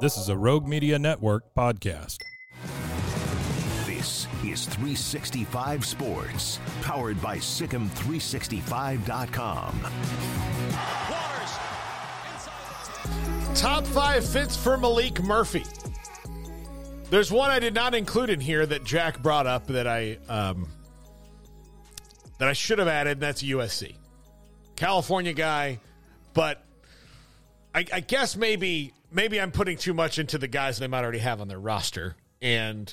This is a Rogue Media Network podcast. This is 365 Sports, powered by SicEm365.com. Top five fits for Maalik Murphy. There's one I did not include in here that Jack brought up that I um, that I should have added, and that's USC. California guy, but I, I guess maybe maybe I'm putting too much into the guys they might already have on their roster, and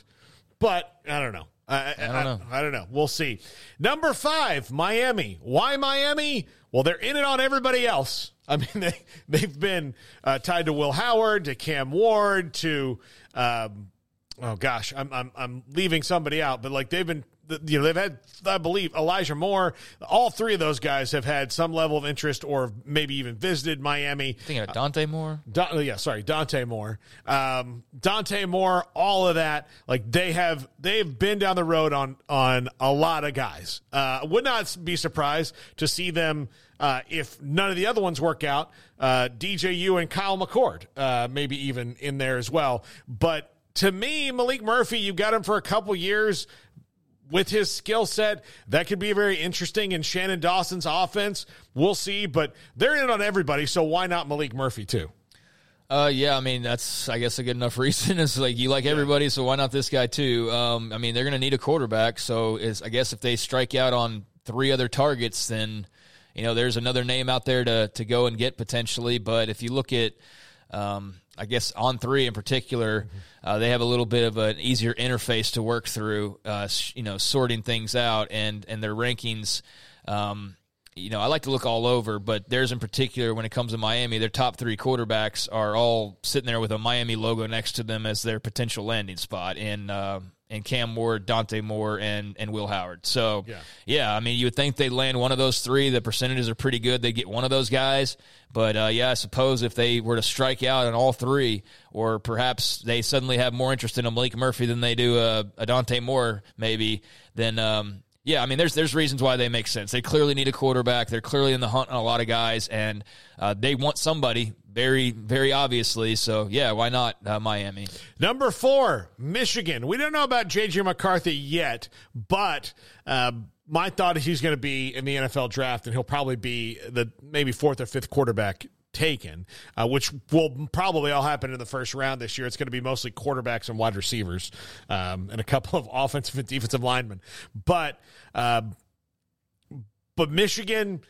but I don't know. I, I, don't know. I, I don't know. We'll see. Number five, Miami. Why Miami? Well, they're in it on everybody else. I mean, they they've been uh, tied to Will Howard, to Cam Ward, to um, oh gosh, I'm I'm I'm leaving somebody out, but like they've been you know they've had I believe Elijah Moore. All three of those guys have had some level of interest or maybe even visited Miami. Thinking of Dante Moore. Don, yeah, sorry, Dante Moore. Um, Dante Moore, all of that. Like they have, they've been down the road on on a lot of guys. Uh, would not be surprised to see them uh, if none of the other ones work out. Uh, DJU and Kyle McCord, uh, maybe even in there as well. But to me, Maalik Murphy, you got him for a couple years with his skill set, that could be very interesting in Shannon Dawson's offense. We'll see, but they're in on everybody, so why not Maalik Murphy too? Uh, yeah, I mean that's I guess a good enough reason. It's like you like everybody, so why not this guy too? Um, I mean they're going to need a quarterback, so is I guess if they strike out on three other targets, then you know there's another name out there to to go and get potentially. But if you look at um, I guess On3 in particular, uh, they have a little bit of an easier interface to work through, uh, you know, sorting things out and and their rankings. Um, you know, I like to look all over, but theirs in particular, when it comes to Miami, their top three quarterbacks are all sitting there with a Miami logo next to them as their potential landing spot. And uh, and Cam Moore, Dante Moore, and and Will Howard. So yeah. yeah, I mean, you would think they'd land one of those three. The percentages are pretty good. They get one of those guys. But uh, yeah, I suppose if they were to strike out on all three, or perhaps they suddenly have more interest in a Maalik Murphy than they do a, a Dante Moore, maybe, then um, yeah, I mean, there's there's reasons why they make sense. They clearly need a quarterback. They're clearly in the hunt on a lot of guys, and uh, they want somebody very, very obviously. So, yeah, why not uh, Miami? Number four, Michigan. We don't know about J.J. McCarthy yet, but uh, my thought is he's going to be in the NFL draft, and he'll probably be the maybe fourth or fifth quarterback taken, uh, which will probably all happen in the first round this year. It's going to be mostly quarterbacks and wide receivers um, and a couple of offensive and defensive linemen. But, uh, but Michigan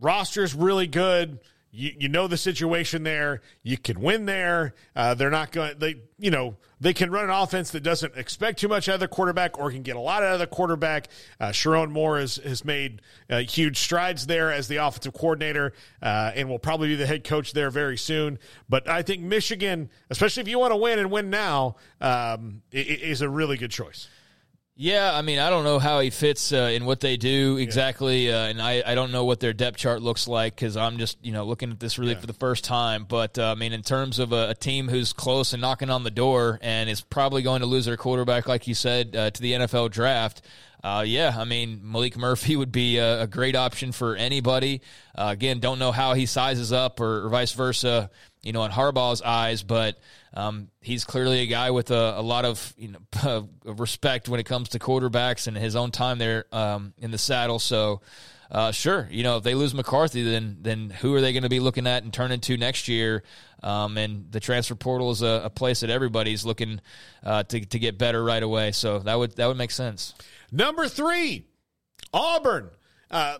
roster is really good you, you know the situation there. You can win there. Uh, they're not going. They you know they can run an offense that doesn't expect too much out of the quarterback, or can get a lot out of the quarterback. Uh, Sherrone Moore has has made uh, huge strides there as the offensive coordinator, uh, and will probably be the head coach there very soon. But I think Michigan, especially if you want to win and win now, um, is a really good choice. Yeah, I mean, I don't know how he fits uh, in what they do exactly, uh, and I, I don't know what their depth chart looks like because I'm just you know looking at this really yeah. for the first time. But uh, I mean, in terms of a, a, team who's close and knocking on the door and is probably going to lose their quarterback, like you said, uh, to the NFL draft. Uh, yeah, I mean Maalik Murphy would be a, a great option for anybody. Uh, again, don't know how he sizes up or, or vice versa you know, in Harbaugh's eyes, but um, he's clearly a guy with a, a lot of you know respect when it comes to quarterbacks and his own time there um, in the saddle. So, uh, sure, you know, if they lose McCarthy, then then who are they going to be looking at and turn into next year? Um, and the transfer portal is a, a place that everybody's looking uh, to to get better right away. So that would that would make sense. Number three, Auburn. Uh,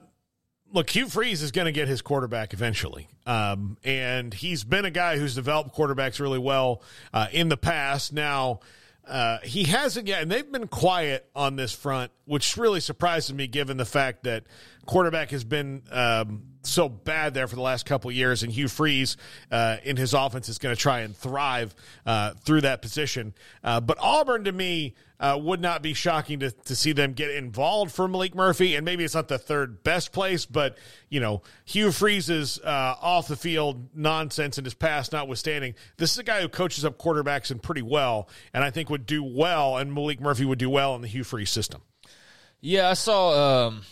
look, Hugh Freeze is going to get his quarterback eventually. Um, and he's been a guy who's developed quarterbacks really well uh, in the past. Now, uh, he hasn't yet, and they've been quiet on this front which really surprises me given the fact that quarterback has been um, so bad there for the last couple years, and Hugh Freeze uh, in his offense is going to try and thrive uh, through that position. Uh, but Auburn, to me, uh, would not be shocking to, to see them get involved for Maalik Murphy. And maybe it's not the third best place, but, you know, Hugh Freeze's uh, off the field nonsense in his past notwithstanding, this is a guy who coaches up quarterbacks and pretty well, and I think would do well, and Maalik Murphy would do well in the Hugh Freeze system. Yeah, I saw. Um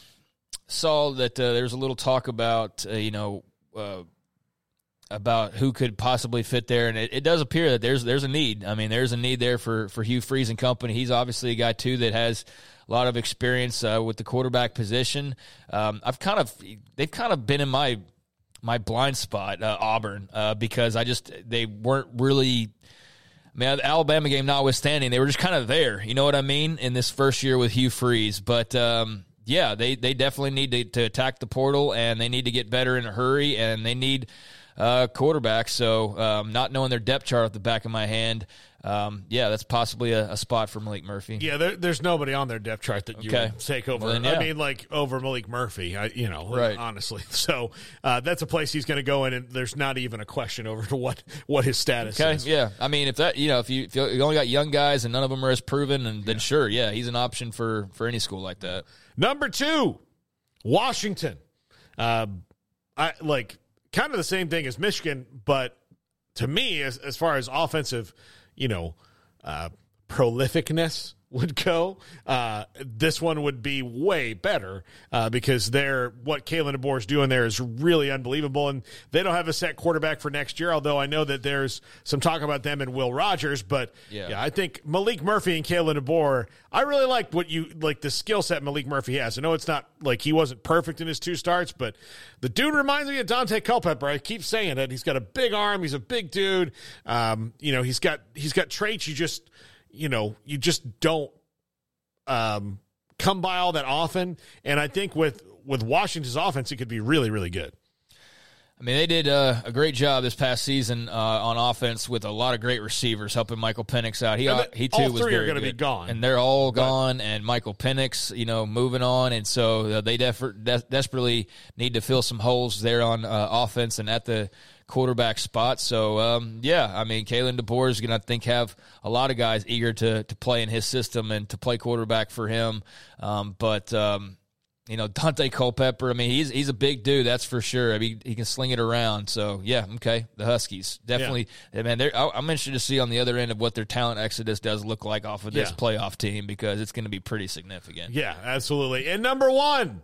saw that uh, there's a little talk about uh, you know uh, about who could possibly fit there, and it, it, does appear that there's there's a need. I mean, there's a need there for for Hugh Freeze and company. He's obviously a guy too that has a lot of experience uh, with the quarterback position. Um, I've kind of they've kind of been in my my blind spot, uh, Auburn, uh, because I just they weren't really. I mean, the Alabama game notwithstanding, they were just kind of there. You know what I mean? In this first year with Hugh Freeze, but um, yeah, they, they definitely need to, to attack the portal and they need to get better in a hurry and they need uh, quarterback. So, um, not knowing their depth chart at the back of my hand, um, yeah, that's possibly a, a, spot for Maalik Murphy. Yeah, there, there's nobody on their depth chart that you okay. would take over. Well, then, yeah. I mean, like over Maalik Murphy, I, you know, right. honestly. So uh, that's a place he's going to go in, and there's not even a question over to what what his status okay. is. Yeah, I mean, if that you know, if you, if you only got young guys and none of them are as proven, and then yeah. sure, yeah, he's an option for for any school like that. Number two, Washington. Uh, I like kind of the same thing as Michigan, but to me, as as far as offensive, you know, uh, prolificness would go, uh, this one would be way better uh, because they're what Kalen DeBoer is doing there is really unbelievable, and they don't have a set quarterback for next year. Although I know that there's some talk about them and Will Rogers, but yeah, yeah I think Maalik Murphy and Kalen DeBoer. I really like what you like the skill set Maalik Murphy has. I know it's not like he wasn't perfect in his two starts, but the dude reminds me of Daunte Culpepper. I keep saying it. He's got a big arm. He's a big dude. Um, you know, he's got he's got traits you just you know, you just don't um, come by all that often. And I think with with Washington's offense, it could be really, really good. I mean, they did uh, a great job this past season uh, on offense with a lot of great receivers helping Michael Penix out. He the, he too all was three are going to be gone, and they're all gone. And Michael Penix, you know, moving on, and so uh, they def- de- desperately need to fill some holes there on uh, offense and at the quarterback spot. So um, yeah, I mean, Kalen DeBoer is going to I think have a lot of guys eager to to play in his system and to play quarterback for him. Um, but um, you know, Daunte Culpepper. I mean, he's he's a big dude, that's for sure. I mean, he can sling it around. So yeah, okay, the Huskies definitely. Yeah. Man, I'm interested to see on the other end of what their talent exodus does look like off of this yeah. playoff team because it's going to be pretty significant. Yeah, absolutely. And number one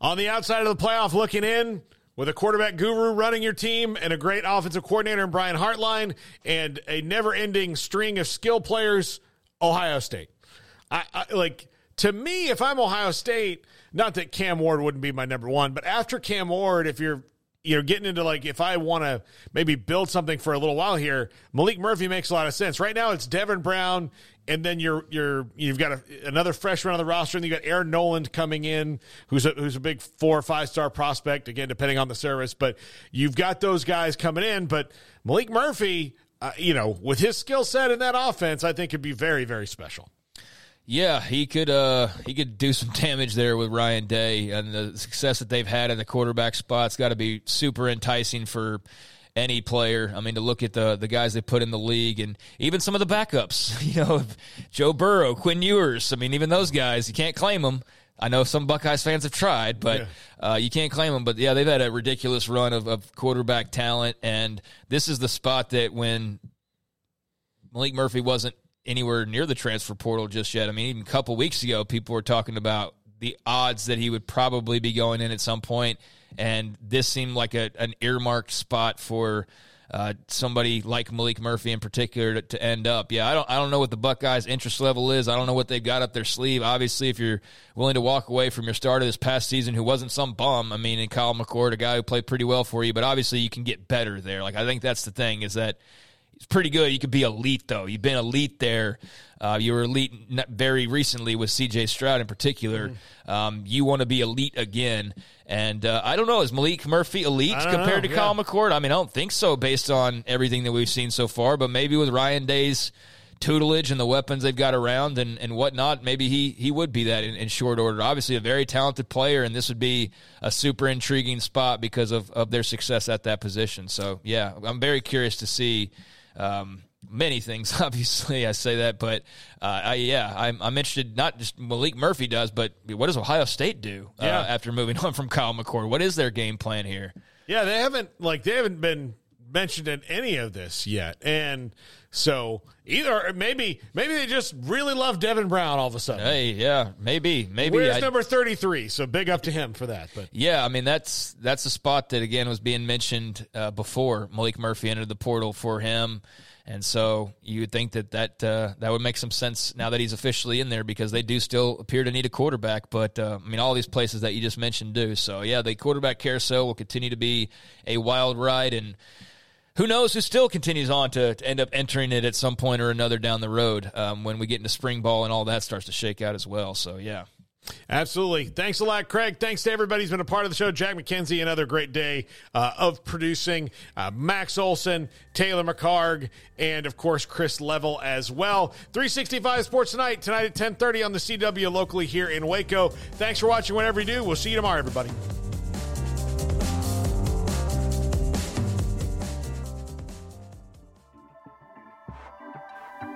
on the outside of the playoff, looking in with a quarterback guru running your team and a great offensive coordinator in Brian Hartline and a never-ending string of skill players, Ohio State. I, I like to me, if I'm Ohio State, not that Cam Ward wouldn't be my number one, but after Cam Ward, if you're you're getting into like if I want to maybe build something for a little while here, Maalik Murphy makes a lot of sense. Right now, it's Devin Brown, and then you're you're you've got a, another freshman on the roster, and you got Aaron Noland coming in, who's a, who's a big four or five star prospect again, depending on the service. But you've got those guys coming in, but Maalik Murphy, uh, you know, with his skill set in that offense, I think could be very very special. Yeah, he could uh he could do some damage there with Ryan Day and the success that they've had in the quarterback spot's got to be super enticing for any player. I mean, to look at the the guys they put in the league and even some of the backups, you know, Joe Burrow, Quinn Ewers. I mean, even those guys, you can't claim them. I know some Buckeyes fans have tried, but yeah. uh, you can't claim them. But yeah, they've had a ridiculous run of, of quarterback talent, and this is the spot that when Maalik Murphy wasn't anywhere near the transfer portal just yet. I mean, even a couple weeks ago, people were talking about the odds that he would probably be going in at some point, and this seemed like a, an earmarked spot for uh, somebody like Maalik Murphy in particular to, to, end up. Yeah, I don't I don't know what the Buckeyes' interest level is. I don't know what they've got up their sleeve. Obviously, if you're willing to walk away from your starter this past season, who wasn't some bum, I mean, in Kyle McCord, a guy who played pretty well for you, but obviously you can get better there. Like I think that's the thing is that it's pretty good. You could be elite though. You've been elite there. Uh, you were elite very recently with C.J. Stroud in particular. Mm-hmm. Um, you want to be elite again, and uh, I don't know. Is Maalik Murphy elite compared know, to yeah. Kyle McCord? I mean, I don't think so based on everything that we've seen so far. But maybe with Ryan Day's tutelage and the weapons they've got around and, and whatnot, maybe he, he would be that in, in short order. Obviously, a very talented player, and this would be a super intriguing spot because of, of their success at that position. So, yeah, I'm very curious to see. Um, many things. Obviously, I say that, but uh, I, yeah, I'm, I'm, interested. Not just Maalik Murphy does, but what does Ohio State do uh, yeah. after moving on from Kyle McCord? What is their game plan here? Yeah, they haven't like they haven't been mentioned in any of this yet, and so either maybe maybe they just really love Devin Brown all of a sudden. Hey, yeah, maybe maybe. Where's I, number thirty three? So big up to him for that. But yeah, I mean that's that's a spot that again was being mentioned uh, before Maalik Murphy entered the portal for him. And so you would think that that uh, that would make some sense now that he's officially in there because they do still appear to need a quarterback. But uh, I mean, all these places that you just mentioned do. So yeah, the quarterback carousel will continue to be a wild ride, and who knows who still continues on to, to end up entering it at some point or another down the road um, when we get into spring ball and all that starts to shake out as well. So yeah. Absolutely. Thanks a lot, Craig. Thanks to everybody who's been a part of the show. Jack McKenzie, another great day uh, of producing. Uh, Max Olson, Taylor McCarg, and of course Chris Level as well. 365 Sports Tonight, tonight at 1030 on the CW locally here in Waco. Thanks for watching whatever you do. We'll see you tomorrow, everybody.